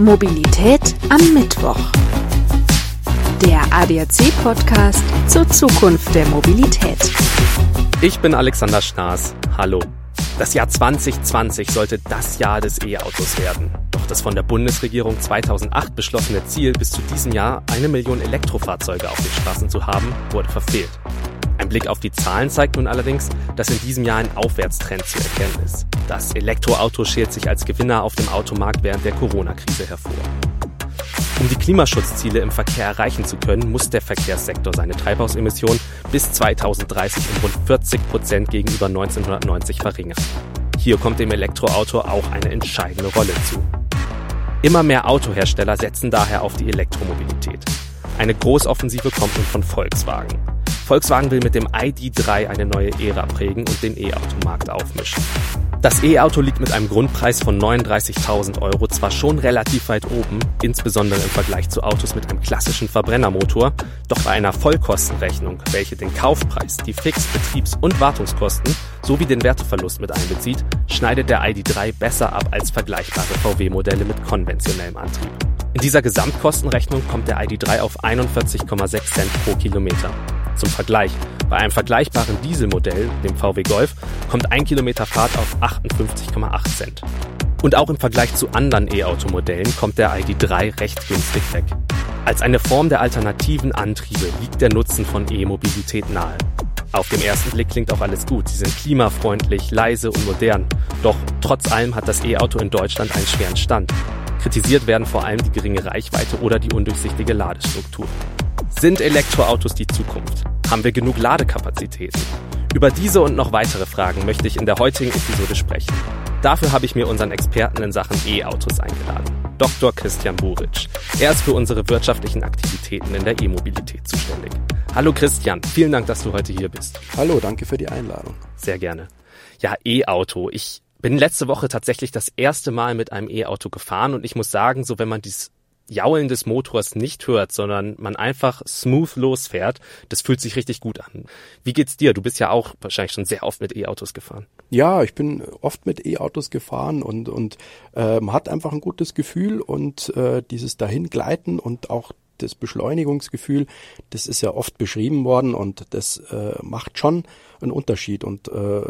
Mobilität am Mittwoch. Der ADAC-Podcast zur Zukunft der Mobilität. Ich bin Alexander Schnaas. Hallo. Das Jahr 2020 sollte das Jahr des E-Autos werden. Doch das von der Bundesregierung 2008 beschlossene Ziel, bis zu diesem Jahr eine Million Elektrofahrzeuge auf den Straßen zu haben, wurde verfehlt. Ein Blick auf die Zahlen zeigt nun allerdings, dass in diesem Jahr ein Aufwärtstrend zu erkennen ist. Das Elektroauto schält sich als Gewinner auf dem Automarkt während der Corona-Krise hervor. Um die Klimaschutzziele im Verkehr erreichen zu können, muss der Verkehrssektor seine Treibhausemissionen bis 2030 um rund 40 Prozent gegenüber 1990 verringern. Hier kommt dem Elektroauto auch eine entscheidende Rolle zu. Immer mehr Autohersteller setzen daher auf die Elektromobilität. Eine Großoffensive kommt nun von Volkswagen. Volkswagen will mit dem ID3 eine neue Ära prägen und den E-Automarkt aufmischen. Das E-Auto liegt mit einem Grundpreis von 39.000 Euro zwar schon relativ weit oben, insbesondere im Vergleich zu Autos mit einem klassischen Verbrennermotor, doch bei einer Vollkostenrechnung, welche den Kaufpreis, die Fix-, Betriebs- und Wartungskosten sowie den Werteverlust mit einbezieht, schneidet der ID3 besser ab als vergleichbare VW-Modelle mit konventionellem Antrieb. In dieser Gesamtkostenrechnung kommt der ID3 auf 41,6 Cent pro Kilometer. Zum Vergleich, bei einem vergleichbaren Dieselmodell, dem VW Golf, kommt ein Kilometer Fahrt auf 58,8 Cent. Und auch im Vergleich zu anderen E-Auto-Modellen kommt der ID3 recht günstig weg. Als eine Form der alternativen Antriebe liegt der Nutzen von E-Mobilität nahe. Auf dem ersten Blick klingt auch alles gut. Sie sind klimafreundlich, leise und modern. Doch trotz allem hat das E-Auto in Deutschland einen schweren Stand. Kritisiert werden vor allem die geringe Reichweite oder die undurchsichtige Ladestruktur. Sind Elektroautos die Zukunft? Haben wir genug Ladekapazitäten? Über diese und noch weitere Fragen möchte ich in der heutigen Episode sprechen. Dafür habe ich mir unseren Experten in Sachen E-Autos eingeladen, Dr. Christian Buric. Er ist für unsere wirtschaftlichen Aktivitäten in der E-Mobilität zuständig. Hallo Christian, vielen Dank, dass du heute hier bist. Hallo, danke für die Einladung. Sehr gerne. Ja, E-Auto. Ich bin letzte Woche tatsächlich das erste Mal mit einem E-Auto gefahren und ich muss sagen, so wenn man dies Jaulen des Motors nicht hört, sondern man einfach smooth losfährt, das fühlt sich richtig gut an. Wie geht's dir? Du bist ja auch wahrscheinlich schon sehr oft mit E-Autos gefahren. Ja, ich bin oft mit E-Autos gefahren und und äh, man hat einfach ein gutes Gefühl und äh, dieses Dahingleiten und auch das Beschleunigungsgefühl, das ist ja oft beschrieben worden und das äh, macht schon einen Unterschied. Und äh,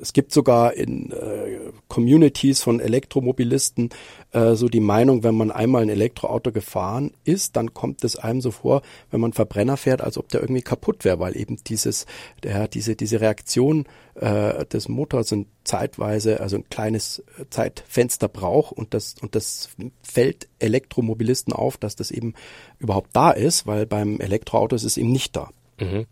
es gibt sogar in äh, Communities von Elektromobilisten äh, so die Meinung, wenn man einmal ein Elektroauto gefahren ist, dann kommt es einem so vor, wenn man Verbrenner fährt, als ob der irgendwie kaputt wäre, weil eben dieses, der, diese, diese Reaktion äh, des Motors sind zeitweise, also ein kleines Zeitfenster braucht und das, und das fällt Elektromobilisten auf, dass das eben überhaupt da ist, weil beim Elektroauto ist es eben nicht da. Mhm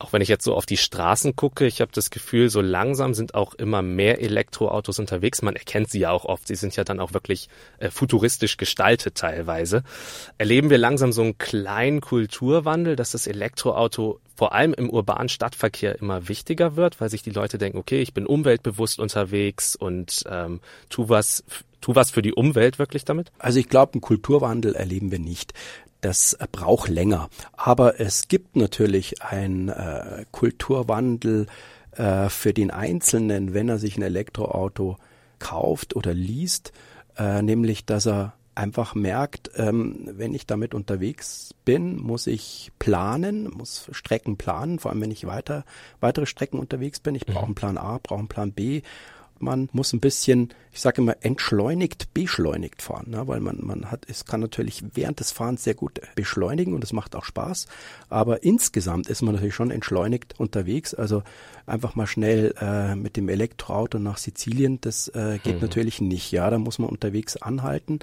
auch wenn ich jetzt so auf die Straßen gucke, ich habe das Gefühl, so langsam sind auch immer mehr Elektroautos unterwegs. Man erkennt sie ja auch oft. Sie sind ja dann auch wirklich äh, futuristisch gestaltet teilweise. Erleben wir langsam so einen kleinen Kulturwandel, dass das Elektroauto vor allem im urbanen Stadtverkehr immer wichtiger wird, weil sich die Leute denken, okay, ich bin umweltbewusst unterwegs und ähm, tu was tu was für die Umwelt wirklich damit? Also ich glaube, einen Kulturwandel erleben wir nicht. Das braucht länger. Aber es gibt natürlich einen äh, Kulturwandel äh, für den Einzelnen, wenn er sich ein Elektroauto kauft oder liest, äh, nämlich dass er einfach merkt, ähm, wenn ich damit unterwegs bin, muss ich planen, muss Strecken planen, vor allem wenn ich weiter weitere Strecken unterwegs bin. Ich brauche mhm. einen Plan A, brauche einen Plan B man muss ein bisschen, ich sage immer, entschleunigt, beschleunigt fahren, ne? weil man, man hat, es kann natürlich während des Fahrens sehr gut beschleunigen und es macht auch Spaß, aber insgesamt ist man natürlich schon entschleunigt unterwegs, also einfach mal schnell äh, mit dem Elektroauto nach Sizilien, das äh, geht mhm. natürlich nicht, ja, da muss man unterwegs anhalten,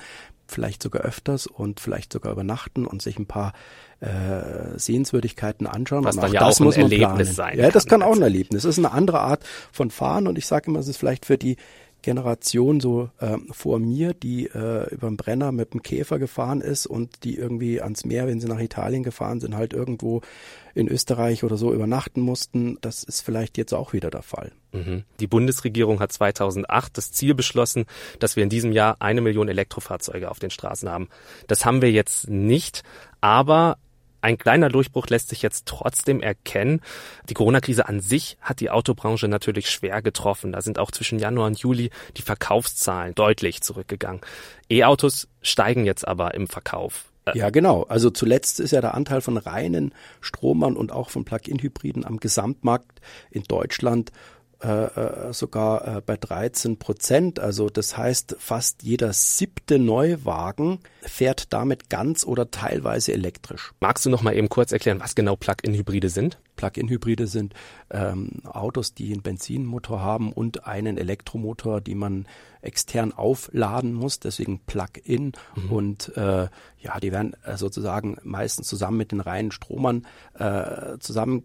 vielleicht sogar öfters und vielleicht sogar übernachten und sich ein paar äh, Sehenswürdigkeiten anschauen. Was dann ja auch ein Erlebnis planen. sein Ja, das kann auch ein Erlebnis. Das ist eine andere Art von Fahren und ich sage immer, es ist vielleicht für die Generation so äh, vor mir, die äh, über den Brenner mit dem Käfer gefahren ist und die irgendwie ans Meer, wenn sie nach Italien gefahren sind, halt irgendwo in Österreich oder so übernachten mussten. Das ist vielleicht jetzt auch wieder der Fall. Mhm. Die Bundesregierung hat 2008 das Ziel beschlossen, dass wir in diesem Jahr eine Million Elektrofahrzeuge auf den Straßen haben. Das haben wir jetzt nicht, aber ein kleiner Durchbruch lässt sich jetzt trotzdem erkennen. Die Corona-Krise an sich hat die Autobranche natürlich schwer getroffen. Da sind auch zwischen Januar und Juli die Verkaufszahlen deutlich zurückgegangen. E-Autos steigen jetzt aber im Verkauf. Äh, ja, genau. Also zuletzt ist ja der Anteil von reinen Stromern und auch von Plug-in-Hybriden am Gesamtmarkt in Deutschland äh, äh, sogar äh, bei 13 Prozent. Also das heißt, fast jeder siebte Neuwagen fährt damit ganz oder teilweise elektrisch. Magst du noch mal eben kurz erklären, was genau Plug-in-Hybride sind? Plug-in-Hybride sind ähm, Autos, die einen Benzinmotor haben und einen Elektromotor, die man extern aufladen muss, deswegen Plug-in. Mhm. Und äh, ja, die werden äh, sozusagen meistens zusammen mit den reinen Stromern äh, zusammen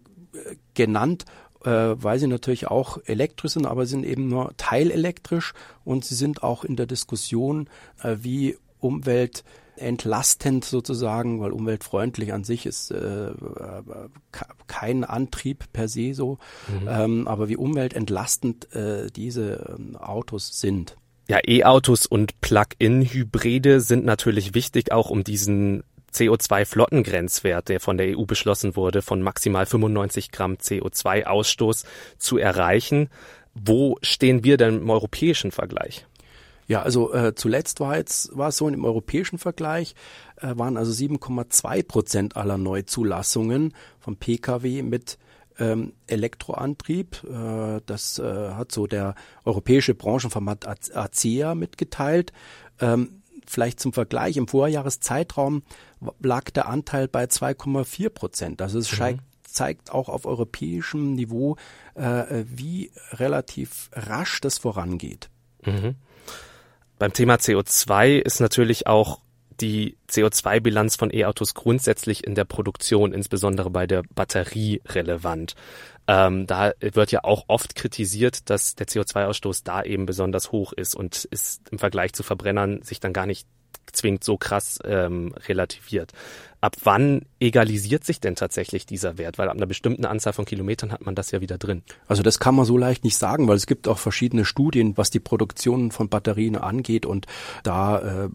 genannt äh, weil sie natürlich auch elektrisch sind, aber sind eben nur teilelektrisch und sie sind auch in der Diskussion, äh, wie Umwelt entlastend sozusagen, weil umweltfreundlich an sich ist äh, kein Antrieb per se so, mhm. ähm, aber wie umweltentlastend äh, diese äh, Autos sind. Ja, E-Autos und Plug-in-Hybride sind natürlich wichtig, auch um diesen CO2-Flottengrenzwert, der von der EU beschlossen wurde, von maximal 95 Gramm CO2-Ausstoß zu erreichen. Wo stehen wir denn im europäischen Vergleich? Ja, also äh, zuletzt war jetzt war es so im europäischen Vergleich äh, waren also 7,2 Prozent aller Neuzulassungen von Pkw mit ähm, Elektroantrieb. Äh, das äh, hat so der europäische Branchenverband ACEA mitgeteilt. Ähm, vielleicht zum Vergleich, im Vorjahreszeitraum lag der Anteil bei 2,4 Prozent. Also es mhm. zeigt auch auf europäischem Niveau, äh, wie relativ rasch das vorangeht. Mhm. Beim Thema CO2 ist natürlich auch die CO2-Bilanz von E-Autos grundsätzlich in der Produktion, insbesondere bei der Batterie, relevant. Ähm, da wird ja auch oft kritisiert, dass der CO2-Ausstoß da eben besonders hoch ist und ist im Vergleich zu Verbrennern sich dann gar nicht zwingend so krass ähm, relativiert. Ab wann egalisiert sich denn tatsächlich dieser Wert? Weil ab einer bestimmten Anzahl von Kilometern hat man das ja wieder drin. Also das kann man so leicht nicht sagen, weil es gibt auch verschiedene Studien, was die Produktion von Batterien angeht und da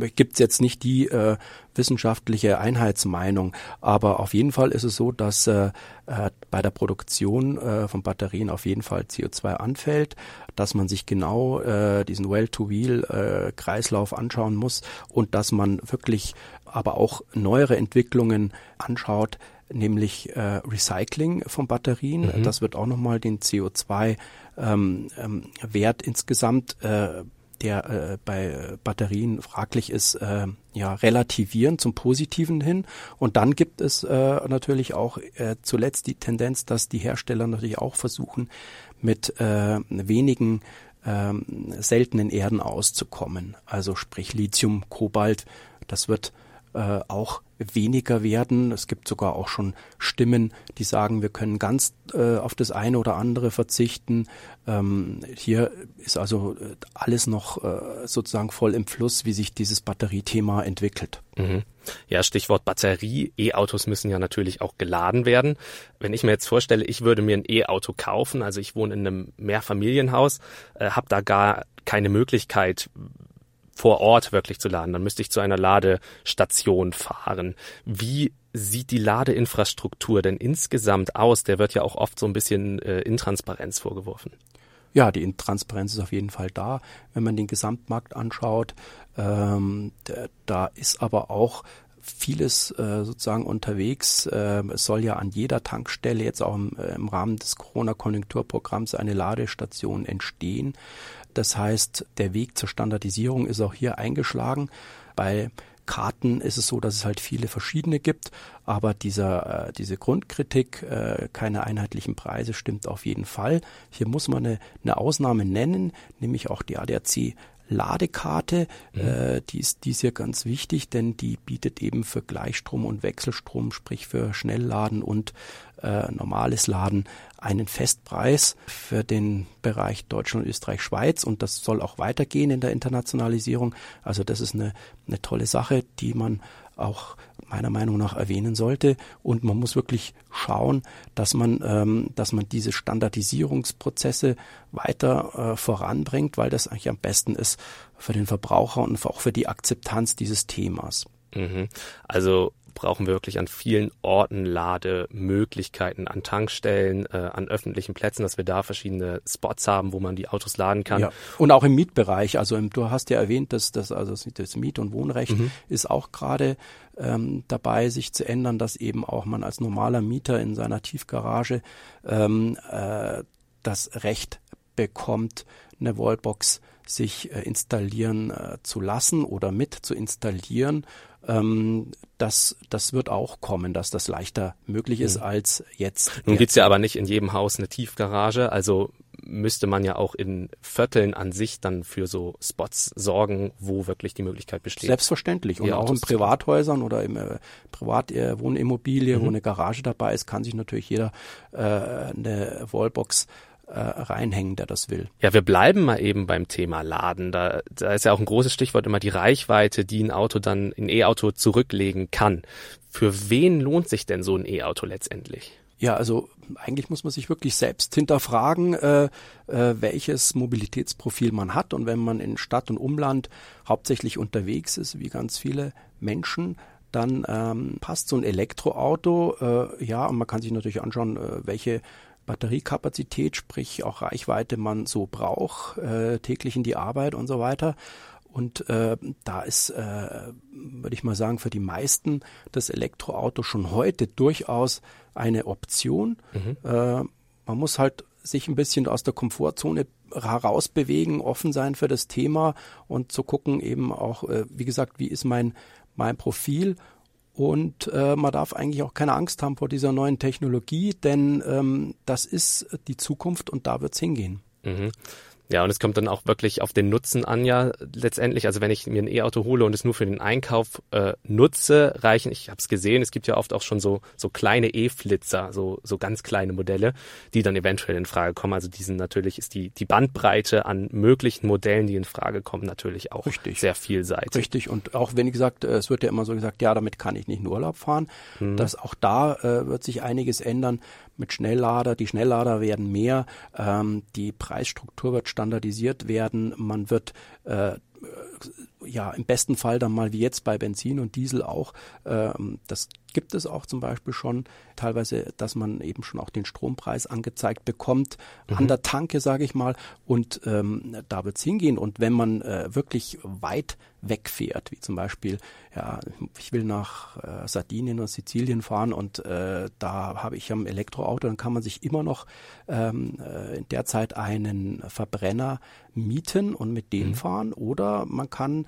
äh, gibt es jetzt nicht die äh, wissenschaftliche Einheitsmeinung, aber auf jeden Fall ist es so, dass äh, äh bei der Produktion äh, von Batterien auf jeden Fall CO2 anfällt, dass man sich genau äh, diesen Well-to-Wheel-Kreislauf äh, anschauen muss und dass man wirklich aber auch neuere Entwicklungen anschaut, nämlich äh, Recycling von Batterien. Mhm. Das wird auch nochmal den CO2-Wert ähm, ähm, insgesamt äh, der äh, bei Batterien fraglich ist, äh, ja, relativieren zum Positiven hin. Und dann gibt es äh, natürlich auch äh, zuletzt die Tendenz, dass die Hersteller natürlich auch versuchen, mit äh, wenigen ähm, seltenen Erden auszukommen. Also sprich Lithium, Kobalt, das wird äh, auch weniger werden. Es gibt sogar auch schon Stimmen, die sagen, wir können ganz äh, auf das eine oder andere verzichten. Ähm, hier ist also äh, alles noch äh, sozusagen voll im Fluss, wie sich dieses Batteriethema entwickelt. Mhm. Ja, Stichwort Batterie. E-Autos müssen ja natürlich auch geladen werden. Wenn ich mir jetzt vorstelle, ich würde mir ein E-Auto kaufen, also ich wohne in einem Mehrfamilienhaus, äh, habe da gar keine Möglichkeit, vor Ort wirklich zu laden. Dann müsste ich zu einer Ladestation fahren. Wie sieht die Ladeinfrastruktur denn insgesamt aus? Der wird ja auch oft so ein bisschen äh, Intransparenz vorgeworfen. Ja, die Intransparenz ist auf jeden Fall da, wenn man den Gesamtmarkt anschaut. Ähm, da ist aber auch vieles äh, sozusagen unterwegs. Äh, es soll ja an jeder Tankstelle jetzt auch im, äh, im Rahmen des Corona-Konjunkturprogramms eine Ladestation entstehen. Das heißt, der Weg zur Standardisierung ist auch hier eingeschlagen. Bei Karten ist es so, dass es halt viele verschiedene gibt, aber dieser, äh, diese Grundkritik, äh, keine einheitlichen Preise, stimmt auf jeden Fall. Hier muss man eine, eine Ausnahme nennen, nämlich auch die ADAC Ladekarte, mhm. äh, die, ist, die ist hier ganz wichtig, denn die bietet eben für Gleichstrom und Wechselstrom, sprich für Schnellladen und äh, normales Laden, einen Festpreis für den Bereich Deutschland, Österreich, Schweiz und das soll auch weitergehen in der Internationalisierung. Also das ist eine, eine tolle Sache, die man auch meiner Meinung nach erwähnen sollte. Und man muss wirklich schauen, dass man, ähm, dass man diese Standardisierungsprozesse weiter äh, voranbringt, weil das eigentlich am besten ist für den Verbraucher und auch für die Akzeptanz dieses Themas. Mhm. Also brauchen wir wirklich an vielen Orten Lademöglichkeiten, an Tankstellen, äh, an öffentlichen Plätzen, dass wir da verschiedene Spots haben, wo man die Autos laden kann. Ja. Und auch im Mietbereich. Also im, du hast ja erwähnt, dass das also das Miet- und Wohnrecht mhm. ist auch gerade ähm, dabei, sich zu ändern, dass eben auch man als normaler Mieter in seiner Tiefgarage ähm, äh, das Recht bekommt, eine Wallbox sich äh, installieren äh, zu lassen oder mit zu installieren. Ähm, das, das wird auch kommen, dass das leichter möglich ist mhm. als jetzt. Nun gibt's ja aber nicht in jedem Haus eine Tiefgarage, also müsste man ja auch in Vierteln an sich dann für so Spots sorgen, wo wirklich die Möglichkeit besteht. Selbstverständlich. Und auch in Privathäusern oder im äh, Privatwohnimmobilie, mhm. wo eine Garage dabei ist, kann sich natürlich jeder äh, eine Wallbox äh, reinhängen, der das will. Ja, wir bleiben mal eben beim Thema Laden. Da, da ist ja auch ein großes Stichwort immer die Reichweite, die ein Auto dann, ein E-Auto zurücklegen kann. Für wen lohnt sich denn so ein E-Auto letztendlich? Ja, also eigentlich muss man sich wirklich selbst hinterfragen, äh, äh, welches Mobilitätsprofil man hat. Und wenn man in Stadt und Umland hauptsächlich unterwegs ist, wie ganz viele Menschen, dann ähm, passt so ein Elektroauto, äh, ja, und man kann sich natürlich anschauen, äh, welche Batteriekapazität, sprich auch Reichweite man so braucht, äh, täglich in die Arbeit und so weiter. Und äh, da ist, äh, würde ich mal sagen, für die meisten das Elektroauto schon heute durchaus eine Option. Mhm. Äh, man muss halt sich ein bisschen aus der Komfortzone herausbewegen, offen sein für das Thema und zu gucken eben auch, äh, wie gesagt, wie ist mein, mein Profil und äh, man darf eigentlich auch keine Angst haben vor dieser neuen Technologie, denn ähm, das ist die Zukunft und da wird's hingehen. Mhm. Ja, und es kommt dann auch wirklich auf den Nutzen an, ja, letztendlich. Also wenn ich mir ein E-Auto hole und es nur für den Einkauf äh, nutze, reichen, ich habe es gesehen, es gibt ja oft auch schon so, so kleine E-Flitzer, so, so ganz kleine Modelle, die dann eventuell in Frage kommen. Also diesen natürlich ist die, die Bandbreite an möglichen Modellen, die in Frage kommen, natürlich auch Richtig. sehr vielseitig. Richtig. Und auch wenn, gesagt, äh, es wird ja immer so gesagt, ja, damit kann ich nicht in Urlaub fahren. Hm. Das auch da äh, wird sich einiges ändern mit Schnelllader. Die Schnelllader werden mehr, ähm, die Preisstruktur wird standardisiert werden, man wird äh, ja im besten Fall dann mal wie jetzt bei Benzin und Diesel auch ähm, das gibt es auch zum Beispiel schon teilweise, dass man eben schon auch den Strompreis angezeigt bekommt mhm. an der Tanke, sage ich mal. Und ähm, da wird es hingehen. Und wenn man äh, wirklich weit wegfährt, wie zum Beispiel, ja, ich will nach äh, Sardinien oder Sizilien fahren und äh, da habe ich am Elektroauto, dann kann man sich immer noch ähm, äh, in der Zeit einen Verbrenner mieten und mit dem mhm. fahren. Oder man kann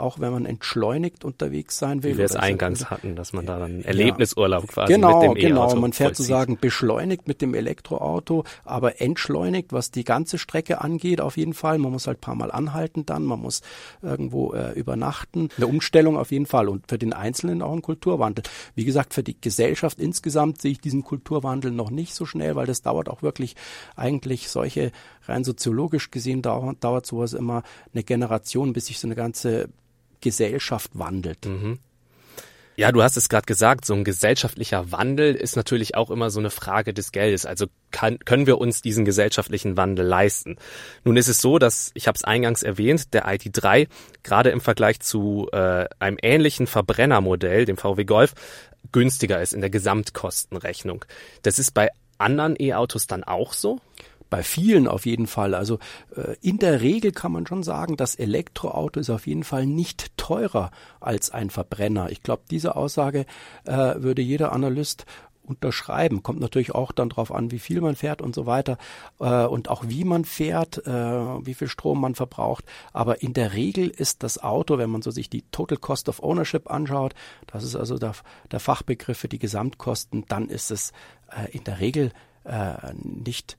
auch wenn man entschleunigt unterwegs sein will. Wie wir es eingangs also, hatten, dass man da dann Erlebnisurlaub ja, quasi genau, mit dem E-Auto Genau, man fährt sozusagen beschleunigt mit dem Elektroauto, aber entschleunigt, was die ganze Strecke angeht, auf jeden Fall. Man muss halt paar Mal anhalten dann, man muss irgendwo äh, übernachten. Eine Umstellung auf jeden Fall und für den Einzelnen auch ein Kulturwandel. Wie gesagt, für die Gesellschaft insgesamt sehe ich diesen Kulturwandel noch nicht so schnell, weil das dauert auch wirklich eigentlich solche rein soziologisch gesehen dauert, dauert sowas immer eine Generation, bis sich so eine ganze Gesellschaft wandelt. Mhm. Ja, du hast es gerade gesagt, so ein gesellschaftlicher Wandel ist natürlich auch immer so eine Frage des Geldes. Also kann, können wir uns diesen gesellschaftlichen Wandel leisten? Nun ist es so, dass, ich habe es eingangs erwähnt, der ID3 gerade im Vergleich zu äh, einem ähnlichen Verbrennermodell, dem VW Golf, günstiger ist in der Gesamtkostenrechnung. Das ist bei anderen E-Autos dann auch so? Bei vielen auf jeden Fall. Also äh, in der Regel kann man schon sagen, das Elektroauto ist auf jeden Fall nicht teurer als ein Verbrenner. Ich glaube, diese Aussage äh, würde jeder Analyst unterschreiben. Kommt natürlich auch dann drauf an, wie viel man fährt und so weiter äh, und auch wie man fährt, äh, wie viel Strom man verbraucht. Aber in der Regel ist das Auto, wenn man so sich die Total Cost of Ownership anschaut, das ist also der, der Fachbegriff für die Gesamtkosten, dann ist es äh, in der Regel äh, nicht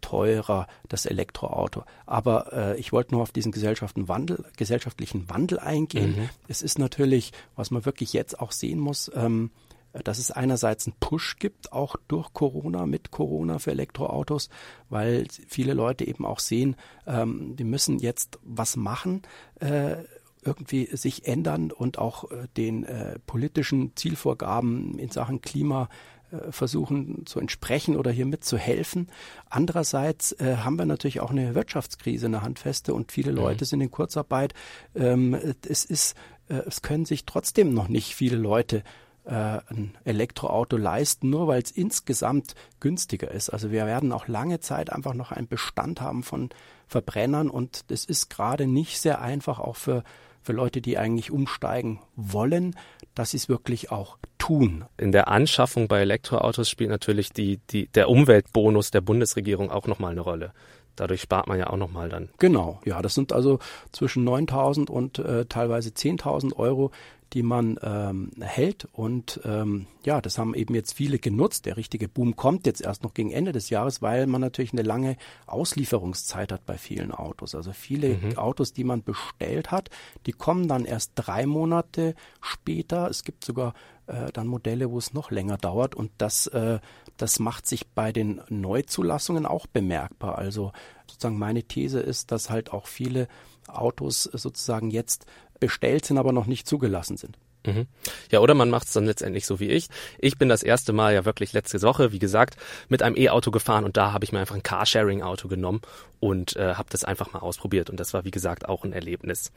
teurer, das Elektroauto. Aber äh, ich wollte nur auf diesen gesellschaftlichen Wandel, gesellschaftlichen Wandel eingehen. Mhm. Es ist natürlich, was man wirklich jetzt auch sehen muss, ähm, dass es einerseits einen Push gibt, auch durch Corona, mit Corona für Elektroautos, weil viele Leute eben auch sehen, ähm, die müssen jetzt was machen, äh, irgendwie sich ändern und auch äh, den äh, politischen Zielvorgaben in Sachen Klima äh, versuchen zu entsprechen oder hier mitzuhelfen. Andererseits äh, haben wir natürlich auch eine Wirtschaftskrise in der Handfeste und viele mhm. Leute sind in Kurzarbeit. Ähm, es ist, äh, es können sich trotzdem noch nicht viele Leute äh, ein Elektroauto leisten, nur weil es insgesamt günstiger ist. Also wir werden auch lange Zeit einfach noch einen Bestand haben von Verbrennern und das ist gerade nicht sehr einfach auch für für Leute, die eigentlich umsteigen wollen, sie es wirklich auch tun. In der Anschaffung bei Elektroautos spielt natürlich die, die, der Umweltbonus der Bundesregierung auch nochmal eine Rolle. Dadurch spart man ja auch nochmal dann. Genau, ja, das sind also zwischen 9.000 und äh, teilweise 10.000 Euro, die man ähm, hält. Und ähm, ja, das haben eben jetzt viele genutzt. Der richtige Boom kommt jetzt erst noch gegen Ende des Jahres, weil man natürlich eine lange Auslieferungszeit hat bei vielen Autos. Also viele mhm. Autos, die man bestellt hat, die kommen dann erst drei Monate später. Es gibt sogar äh, dann Modelle, wo es noch länger dauert. Und das, äh, das macht sich bei den Neuzulassungen auch bemerkbar. Also sozusagen meine These ist, dass halt auch viele Autos sozusagen jetzt bestellt sind, aber noch nicht zugelassen sind. Mhm. Ja, oder man macht es dann letztendlich so wie ich. Ich bin das erste Mal ja wirklich letzte Woche, wie gesagt, mit einem E-Auto gefahren und da habe ich mir einfach ein Carsharing-Auto genommen und äh, habe das einfach mal ausprobiert und das war wie gesagt auch ein Erlebnis.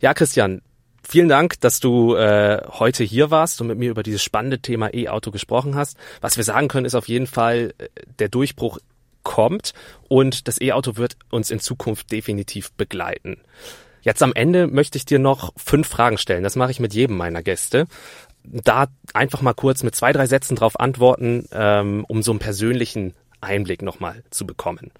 Ja, Christian, vielen Dank, dass du äh, heute hier warst und mit mir über dieses spannende Thema E-Auto gesprochen hast. Was wir sagen können, ist auf jeden Fall, äh, der Durchbruch kommt und das E-Auto wird uns in Zukunft definitiv begleiten. Jetzt am Ende möchte ich dir noch fünf Fragen stellen. Das mache ich mit jedem meiner Gäste. Da einfach mal kurz mit zwei, drei Sätzen drauf antworten, ähm, um so einen persönlichen Einblick nochmal zu bekommen.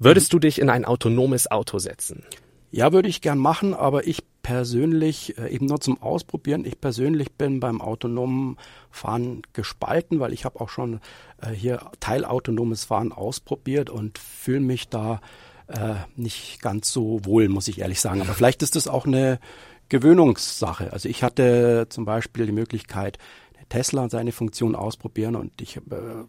Würdest du dich in ein autonomes Auto setzen? Ja, würde ich gern machen, aber ich persönlich äh, eben nur zum Ausprobieren. Ich persönlich bin beim autonomen Fahren gespalten, weil ich habe auch schon äh, hier teilautonomes Fahren ausprobiert und fühle mich da äh, nicht ganz so wohl, muss ich ehrlich sagen. Aber vielleicht ist das auch eine Gewöhnungssache. Also ich hatte zum Beispiel die Möglichkeit, Tesla und seine Funktion ausprobieren und ich äh,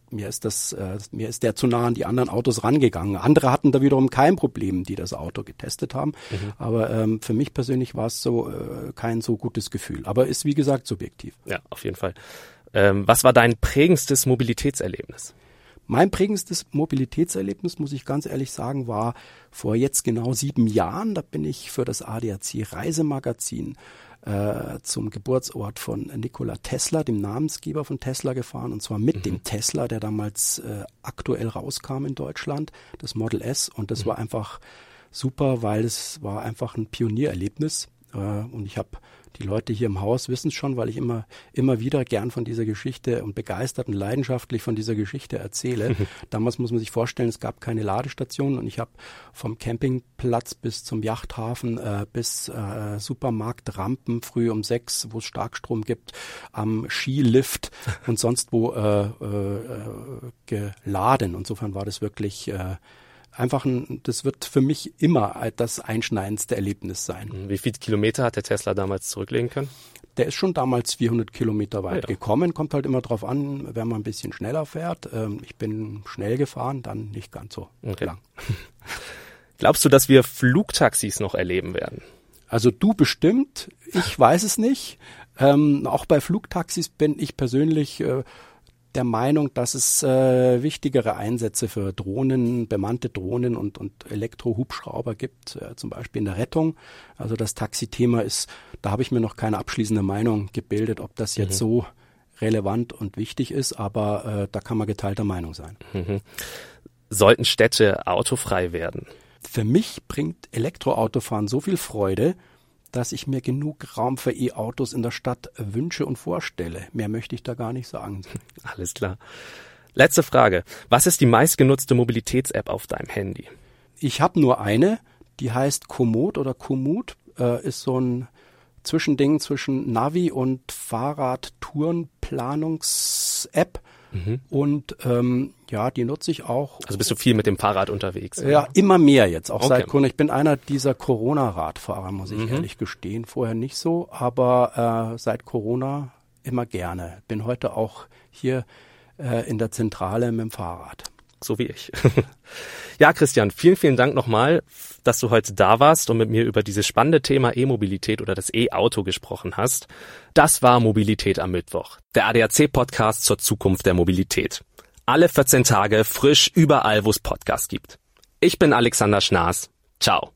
mir ist das äh, mir ist der zu nah an die anderen Autos rangegangen. Andere hatten da wiederum kein Problem, die das Auto getestet haben. Mhm. Aber ähm, für mich persönlich war es so äh, kein so gutes Gefühl. Aber ist wie gesagt subjektiv. Ja, auf jeden Fall. Ähm, was war dein prägendstes Mobilitätserlebnis? Mein prägendstes Mobilitätserlebnis, muss ich ganz ehrlich sagen, war vor jetzt genau sieben Jahren. Da bin ich für das ADAC Reisemagazin äh, zum Geburtsort von Nikola Tesla, dem Namensgeber von Tesla, gefahren. Und zwar mit mhm. dem Tesla, der damals äh, aktuell rauskam in Deutschland, das Model S. Und das mhm. war einfach super, weil es war einfach ein Pioniererlebnis. Äh, und ich habe die Leute hier im Haus wissen es schon, weil ich immer, immer wieder gern von dieser Geschichte und begeistert und leidenschaftlich von dieser Geschichte erzähle. Damals muss man sich vorstellen, es gab keine Ladestation und ich habe vom Campingplatz bis zum Yachthafen äh, bis äh, Supermarkt Rampen früh um sechs, wo es Starkstrom gibt, am Skilift und sonst wo äh, äh, geladen. Insofern war das wirklich äh, einfach ein, das wird für mich immer das einschneidendste Erlebnis sein. Mhm. Wie viele Kilometer hat der Tesla damals zurücklegen können? Der ist schon damals 400 Kilometer weit ja. gekommen. Kommt halt immer drauf an, wenn man ein bisschen schneller fährt. Ähm, ich bin schnell gefahren, dann nicht ganz so okay. lang. Glaubst du, dass wir Flugtaxis noch erleben werden? Also du bestimmt. Ich weiß es nicht. Ähm, auch bei Flugtaxis bin ich persönlich äh, der Meinung, dass es äh, wichtigere Einsätze für Drohnen, bemannte Drohnen und, und Elektrohubschrauber gibt, äh, zum Beispiel in der Rettung. Also das Taxi-Thema ist, da habe ich mir noch keine abschließende Meinung gebildet, ob das jetzt mhm. so relevant und wichtig ist, aber äh, da kann man geteilter Meinung sein. Mhm. Sollten Städte autofrei werden? Für mich bringt Elektroautofahren so viel Freude, dass ich mir genug Raum für E-Autos in der Stadt wünsche und vorstelle. Mehr möchte ich da gar nicht sagen. Alles klar. Letzte Frage. Was ist die meistgenutzte Mobilitäts-App auf deinem Handy? Ich habe nur eine, die heißt Komoot oder Komoot, äh, ist so ein Zwischending zwischen Navi und Fahrradtourenplanungs-App. Mhm. Und ähm, ja, die nutze ich auch. Also bist du viel mit dem Fahrrad unterwegs? Ja, immer mehr jetzt, auch okay. seit Corona. Ich bin einer dieser Corona-Radfahrer, muss ich mhm. ehrlich gestehen. Vorher nicht so, aber äh, seit Corona immer gerne. Bin heute auch hier äh, in der Zentrale mit dem Fahrrad so wie ich. ja, Christian, vielen, vielen Dank nochmal, dass du heute da warst und mit mir über dieses spannende Thema E-Mobilität oder das E-Auto gesprochen hast. Das war Mobilität am Mittwoch, der ADAC-Podcast zur Zukunft der Mobilität. Alle 14 Tage frisch überall, wo es Podcasts gibt. Ich bin Alexander Schnaas. Ciao.